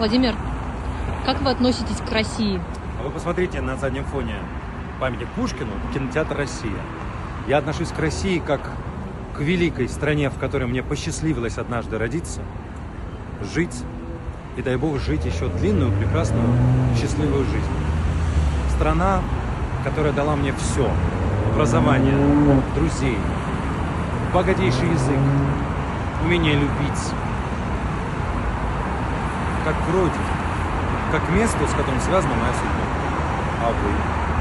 Владимир, как вы относитесь к России? А вы посмотрите на заднем фоне памятник Пушкину, кинотеатр «Россия». Я отношусь к России как к великой стране, в которой мне посчастливилось однажды родиться, жить и, дай Бог, жить еще длинную, прекрасную, счастливую жизнь. Страна, которая дала мне все. Образование, друзей, богатейший язык, умение любить, как к родине, как к месту, с которым связана моя судьба. А вы?